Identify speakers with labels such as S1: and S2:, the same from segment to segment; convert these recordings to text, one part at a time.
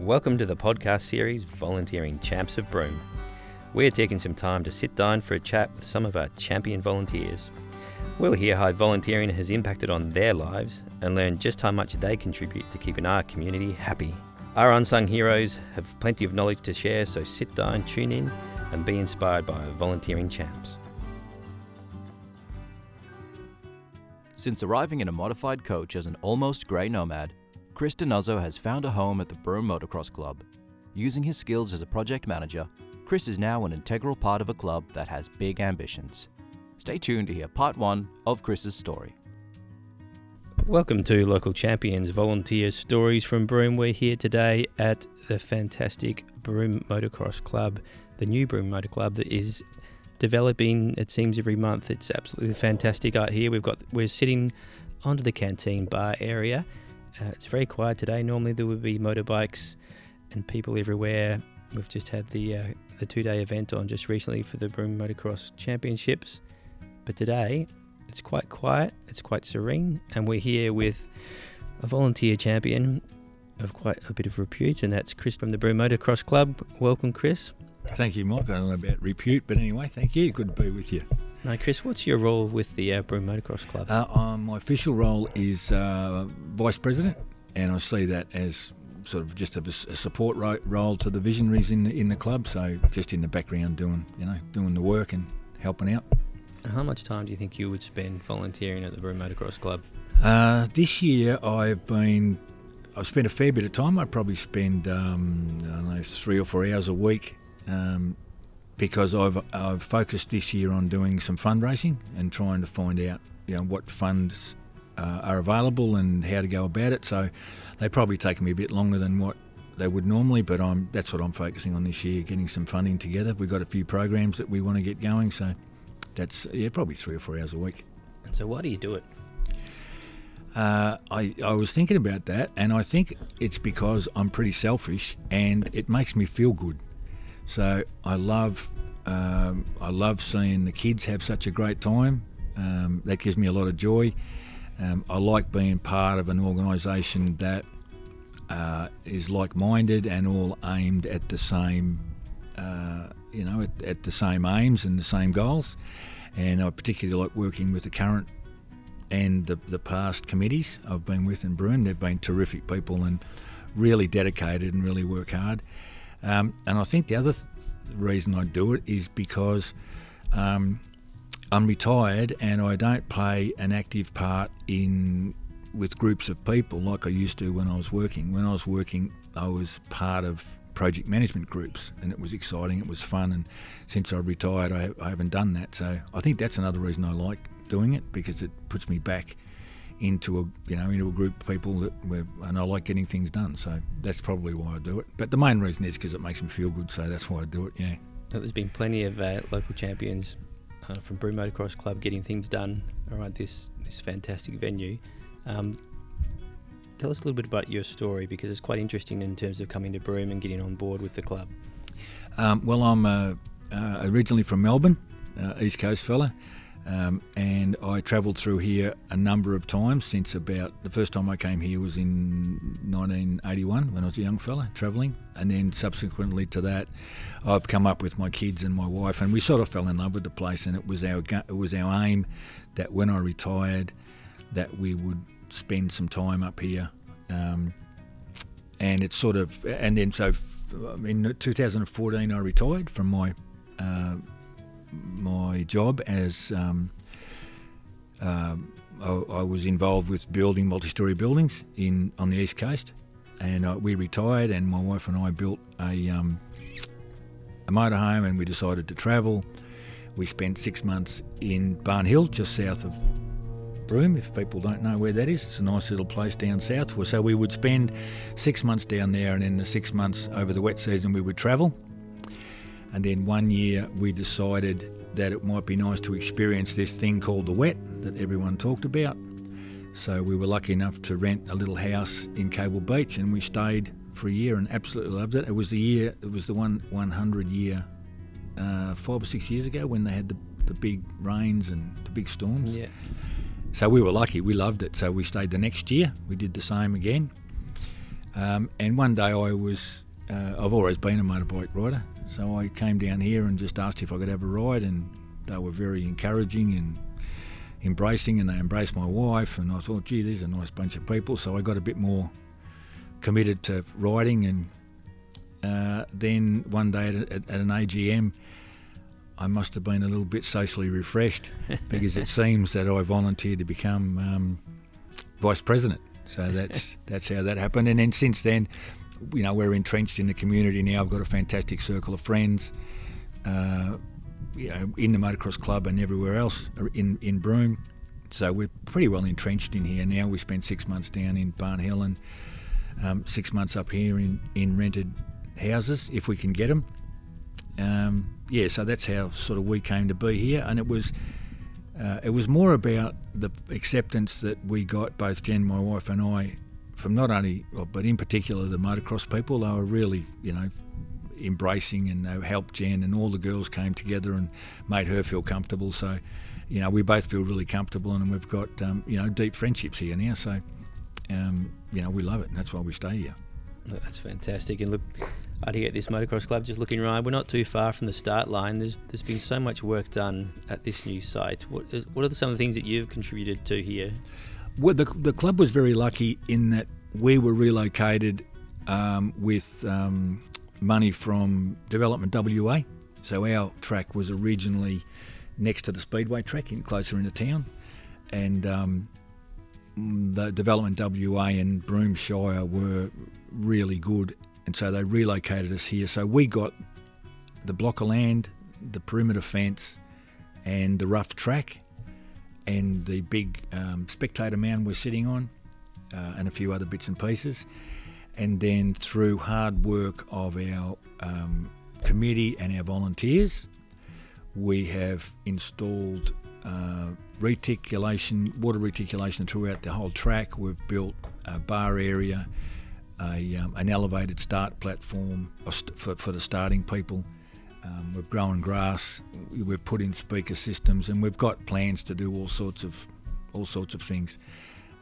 S1: Welcome to the podcast series Volunteering Champs of Broome. We're taking some time to sit down for a chat with some of our champion volunteers. We'll hear how volunteering has impacted on their lives and learn just how much they contribute to keeping our community happy. Our unsung heroes have plenty of knowledge to share, so sit down, tune in, and be inspired by our volunteering champs.
S2: Since arriving in a modified coach as an almost grey nomad, Chris Dinuzzo has found a home at the Broome Motocross Club. Using his skills as a project manager, Chris is now an integral part of a club that has big ambitions. Stay tuned to hear part one of Chris's story.
S1: Welcome to Local Champions Volunteer Stories from Broome. We're here today at the fantastic Broome Motocross Club, the new Broome Motor Club that is developing. It seems every month. It's absolutely fantastic out here. We've got we're sitting onto the canteen bar area. Uh, it's very quiet today. Normally there would be motorbikes and people everywhere. We've just had the uh, the two day event on just recently for the Broome Motocross Championships, but today it's quite quiet. It's quite serene, and we're here with a volunteer champion of quite a bit of repute, and that's Chris from the Broome Motocross Club. Welcome, Chris.
S3: Thank you, Mike. I don't know about repute, but anyway, thank you. Good to be with you.
S1: Now, Chris, what's your role with the uh, Broome Motocross Club?
S3: Uh, um, my official role is uh, vice president, and I see that as sort of just a, a support ro- role to the visionaries in the, in the club. So just in the background, doing you know doing the work and helping out.
S1: How much time do you think you would spend volunteering at the Broome Motocross Club?
S3: Uh, this year, I've been I've spent a fair bit of time. I'd probably spend um, I don't know three or four hours a week. Um, because I've I've focused this year on doing some fundraising and trying to find out you know what funds uh, are available and how to go about it. So they probably taken me a bit longer than what they would normally, but I'm that's what I'm focusing on this year, getting some funding together. We've got a few programs that we want to get going, so that's yeah probably three or four hours a week.
S1: And so why do you do it?
S3: Uh, I, I was thinking about that, and I think it's because I'm pretty selfish and it makes me feel good. So I love um, I love seeing the kids have such a great time. Um, that gives me a lot of joy. Um, I like being part of an organisation that uh, is like-minded and all aimed at the same, uh, you know, at, at, the same aims and the same goals. And I particularly like working with the current and the, the past committees I've been with in Broome. They've been terrific people and really dedicated and really work hard. Um, and I think the other th- reason I do it is because um, I'm retired and I don't play an active part in with groups of people like I used to when I was working. When I was working, I was part of project management groups and it was exciting, it was fun. And since I retired, I, I haven't done that. So I think that's another reason I like doing it because it puts me back into a you know into a group of people that and I like getting things done. So that's probably why I do it. But the main reason is because it makes me feel good. So that's why I do it. Yeah.
S1: There's been plenty of uh, local champions uh, from Broome Motocross Club getting things done around this this fantastic venue. Um, tell us a little bit about your story because it's quite interesting in terms of coming to Broome and getting on board with the club.
S3: Um, well, I'm uh, uh originally from Melbourne, uh, East Coast fella. Um, and I travelled through here a number of times since about the first time I came here was in 1981 when I was a young fella travelling, and then subsequently to that, I've come up with my kids and my wife, and we sort of fell in love with the place, and it was our it was our aim that when I retired, that we would spend some time up here, um, and it's sort of and then so in 2014 I retired from my uh, my job as um, uh, I, I, was involved with building multi-story buildings in on the east coast, and uh, we retired, and my wife and I built a um, a motorhome, and we decided to travel. We spent six months in Barn Hill, just south of Broome. If people don't know where that is, it's a nice little place down south. So we would spend six months down there, and then the six months over the wet season we would travel. And then one year we decided that it might be nice to experience this thing called the wet that everyone talked about. So we were lucky enough to rent a little house in Cable Beach and we stayed for a year and absolutely loved it. It was the year, it was the one 100 year, uh, five or six years ago when they had the, the big rains and the big storms.
S1: Yeah.
S3: So we were lucky, we loved it. So we stayed the next year, we did the same again. Um, and one day I was, uh, I've always been a motorbike rider, so I came down here and just asked if I could have a ride, and they were very encouraging and embracing, and they embraced my wife, and I thought, gee, there's a nice bunch of people, so I got a bit more committed to riding, and uh, then one day at, at, at an AGM, I must have been a little bit socially refreshed because it seems that I volunteered to become um, vice president. So that's that's how that happened. And then since then, you know, we're entrenched in the community now. I've got a fantastic circle of friends, uh, you know, in the motocross club and everywhere else in in Broome. So we're pretty well entrenched in here now. We spent six months down in Barn Hill and um, six months up here in, in rented houses if we can get them. Um, yeah, so that's how sort of we came to be here, and it was uh, it was more about the acceptance that we got both Jen, my wife, and I from not only, but in particular the motocross people. They were really, you know, embracing and they helped Jen, and all the girls came together and made her feel comfortable. So, you know, we both feel really comfortable, and we've got um, you know deep friendships here now. So, um, you know, we love it, and that's why we stay here.
S1: That's fantastic. And look, I to get this motocross club just looking right. We're not too far from the start line. There's there's been so much work done at this new site. What is, what are some of the things that you've contributed to here?
S3: Well, the the club was very lucky in that we were relocated um, with um, money from Development WA. So our track was originally next to the speedway track, in closer into town, and um, the Development WA and Broome Shire were really good and so they relocated us here. So we got the block of land, the perimeter fence, and the rough track, and the big um, spectator mound we're sitting on, uh, and a few other bits and pieces. And then through hard work of our um, committee and our volunteers, we have installed uh, reticulation, water reticulation throughout the whole track. We've built a bar area a, um, an elevated start platform for, for the starting people. Um, we've grown grass, we've put in speaker systems, and we've got plans to do all sorts of all sorts of things.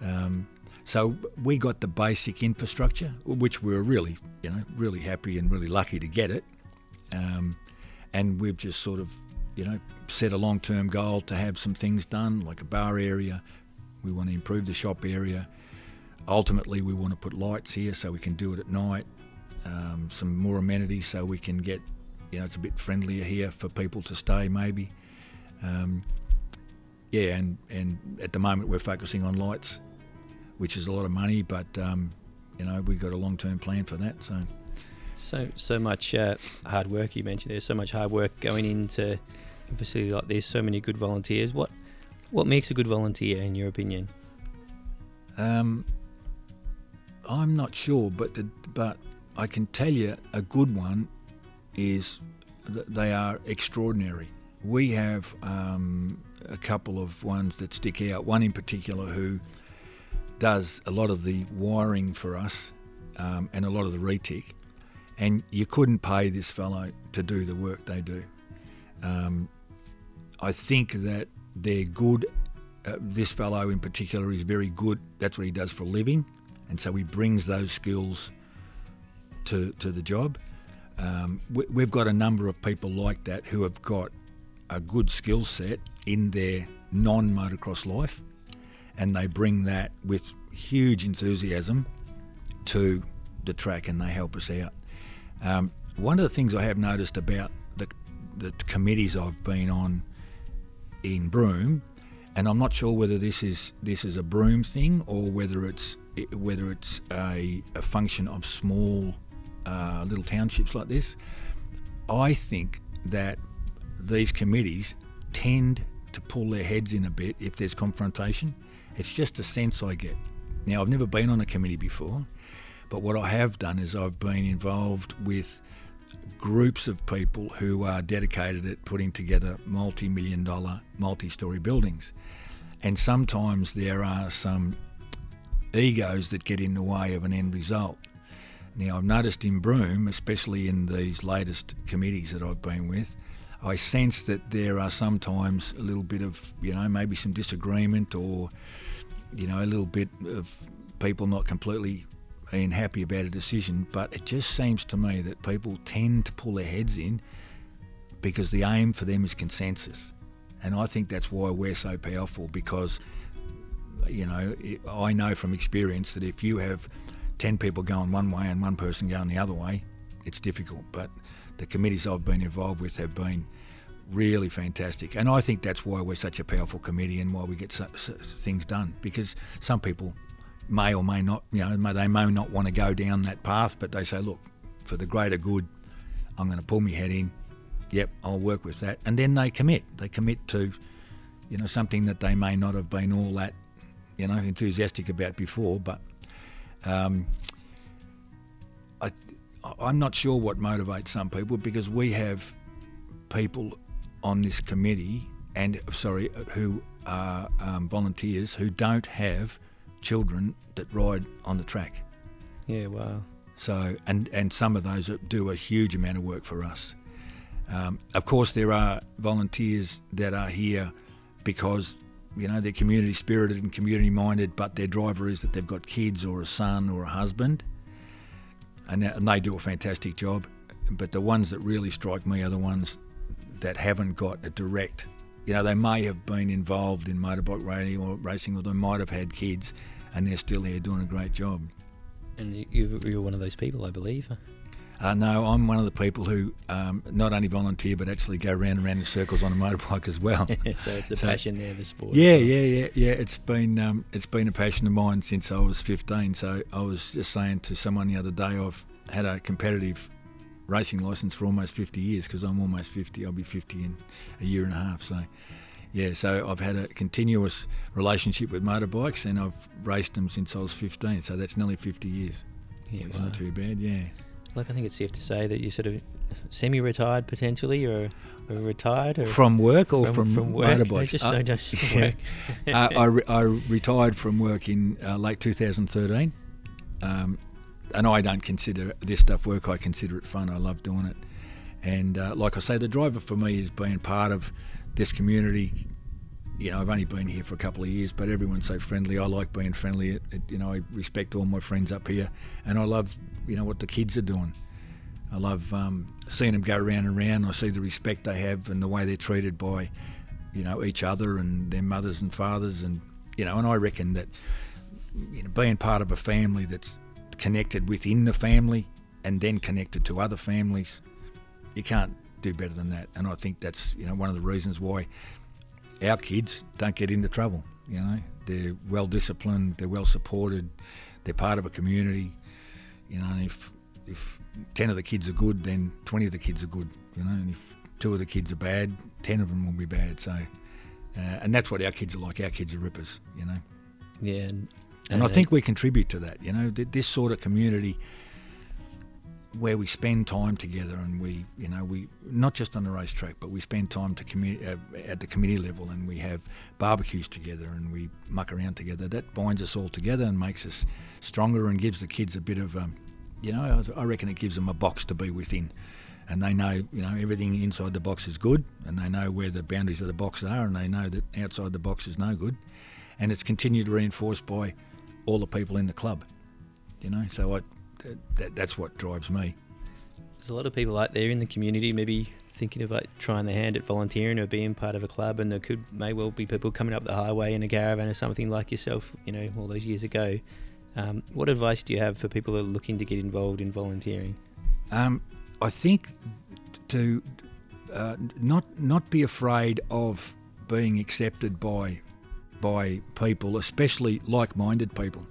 S3: Um, so we got the basic infrastructure, which we are really, you know, really happy and really lucky to get it. Um, and we've just sort of, you know, set a long-term goal to have some things done, like a bar area. We want to improve the shop area ultimately, we want to put lights here so we can do it at night. Um, some more amenities so we can get, you know, it's a bit friendlier here for people to stay maybe. Um, yeah, and, and at the moment we're focusing on lights, which is a lot of money, but um, you know we've got a long-term plan for that. So,
S1: so so much uh, hard work you mentioned. There's so much hard work going into a facility like this. So many good volunteers. What what makes a good volunteer in your opinion?
S3: Um, I'm not sure, but the, but I can tell you a good one is they are extraordinary. We have um, a couple of ones that stick out. One in particular who does a lot of the wiring for us um, and a lot of the retic, and you couldn't pay this fellow to do the work they do. Um, I think that they're good. Uh, this fellow in particular is very good. That's what he does for a living and so he brings those skills to to the job. Um, we, we've got a number of people like that who have got a good skill set in their non-motocross life, and they bring that with huge enthusiasm to the track, and they help us out. Um, one of the things I have noticed about the the committees I've been on in Broome, and I'm not sure whether this is this is a Broome thing or whether it's whether it's a, a function of small uh, little townships like this, I think that these committees tend to pull their heads in a bit if there's confrontation. It's just a sense I get. Now, I've never been on a committee before, but what I have done is I've been involved with groups of people who are dedicated at putting together multi million dollar, multi story buildings. And sometimes there are some egos that get in the way of an end result. Now, I've noticed in Broome, especially in these latest committees that I've been with, I sense that there are sometimes a little bit of, you know, maybe some disagreement or, you know, a little bit of people not completely being happy about a decision, but it just seems to me that people tend to pull their heads in because the aim for them is consensus. And I think that's why we're so powerful because, you know, I know from experience that if you have 10 people going one way and one person going the other way, it's difficult. But the committees I've been involved with have been really fantastic. And I think that's why we're such a powerful committee and why we get so, so, things done because some people may or may not, you know, they may not want to go down that path, but they say, look, for the greater good, I'm going to pull my head in. Yep, I'll work with that. And then they commit. They commit to, you know, something that they may not have been all that, you know, enthusiastic about before. But um, I, I'm not sure what motivates some people because we have people on this committee and sorry who are um, volunteers who don't have children that ride on the track.
S1: Yeah, wow.
S3: So and and some of those do a huge amount of work for us. Um, of course, there are volunteers that are here because you know they're community spirited and community minded, but their driver is that they've got kids or a son or a husband, and, and they do a fantastic job. But the ones that really strike me are the ones that haven't got a direct. You know, they may have been involved in motorbike racing or racing, or they might have had kids, and they're still here doing a great job.
S1: And you, are one of those people, I believe.
S3: Uh, no, I'm one of the people who um, not only volunteer but actually go round and round in circles on a motorbike as well.
S1: so it's the so, passion there, the sport.
S3: Yeah, yeah, yeah, yeah. It's been um, it's been a passion of mine since I was 15. So I was just saying to someone the other day, I've had a competitive racing license for almost 50 years because I'm almost 50. I'll be 50 in a year and a half. So, yeah, so I've had a continuous relationship with motorbikes and I've raced them since I was 15. So that's nearly 50 years. Yeah, it's wow. not too bad. Yeah.
S1: Look, I think it's safe to say that you're sort of semi-retired potentially, or, or retired, or
S3: from work or from, from,
S1: from work?
S3: No,
S1: just, uh, no, just yeah.
S3: uh, I, re- I retired from work in uh, late 2013. Um, and I don't consider this stuff work. I consider it fun. I love doing it. And uh, like I say, the driver for me is being part of this community. You know, I've only been here for a couple of years, but everyone's so friendly. I like being friendly. It, it, you know, I respect all my friends up here, and I love, you know, what the kids are doing. I love um, seeing them go round and round. I see the respect they have and the way they're treated by, you know, each other and their mothers and fathers, and you know, and I reckon that, you know, being part of a family that's connected within the family and then connected to other families. You can't do better than that. And I think that's you know one of the reasons why our kids don't get into trouble. You know, they're well disciplined, they're well supported, they're part of a community. You know, and if if ten of the kids are good, then twenty of the kids are good. You know, and if two of the kids are bad, ten of them will be bad. So, uh, and that's what our kids are like. Our kids are rippers. You know.
S1: Yeah, and
S3: and I think we contribute to that. You know, this sort of community where we spend time together and we, you know, we not just on the racetrack, but we spend time to uh, at the community level and we have barbecues together and we muck around together. That binds us all together and makes us stronger and gives the kids a bit of, um, you know, I reckon it gives them a box to be within. And they know, you know, everything inside the box is good, and they know where the boundaries of the box are, and they know that outside the box is no good. And it's continued reinforced by all the people in the club. You know, so I, that, that's what drives me.
S1: There's a lot of people out there in the community maybe thinking about trying their hand at volunteering or being part of a club, and there could may well be people coming up the highway in a caravan or something like yourself. You know, all those years ago. Um, what advice do you have for people that are looking to get involved in volunteering?
S3: Um, I think to uh, not not be afraid of being accepted by by people, especially like-minded people.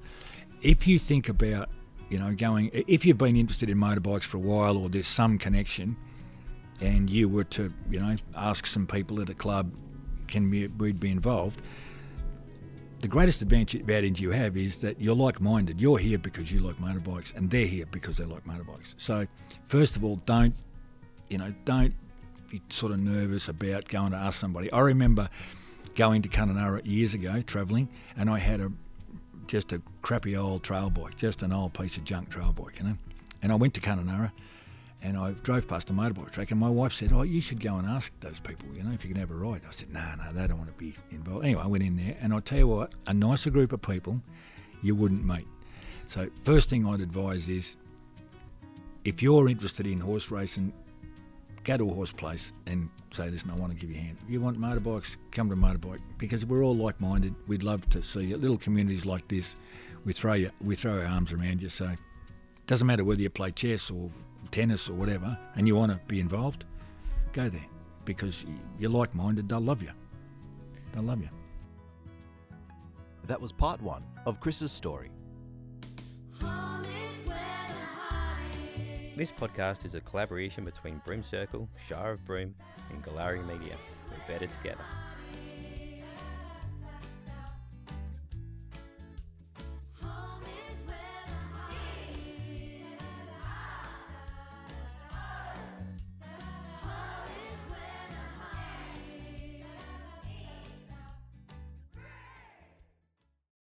S3: If you think about, you know, going, if you've been interested in motorbikes for a while, or there's some connection, and you were to, you know, ask some people at a club, can we, we'd be involved? The greatest advantage you have is that you're like-minded. You're here because you like motorbikes, and they're here because they like motorbikes. So, first of all, don't, you know, don't be sort of nervous about going to ask somebody. I remember going to Kununurra years ago, travelling, and I had a just a crappy old trail bike, just an old piece of junk trail bike, you know. And I went to Kununurra, and I drove past a motorbike track, and my wife said, "Oh, you should go and ask those people, you know, if you can have a ride." I said, "No, nah, no, nah, they don't want to be involved." Anyway, I went in there, and I'll tell you what, a nicer group of people you wouldn't meet. So, first thing I'd advise is if you're interested in horse racing, go to a horse place and say, listen, I want to give you a hand. You want motorbikes, come to a motorbike because we're all like minded. We'd love to see little communities like this. We throw, you, we throw our arms around you. So, it doesn't matter whether you play chess or tennis or whatever and you want to be involved, go there because you're like minded. They'll love you. They'll love you.
S2: That was part one of Chris's story.
S1: This podcast is a collaboration between Broome Circle, Shire of Broome, and Galari Media. We're better together.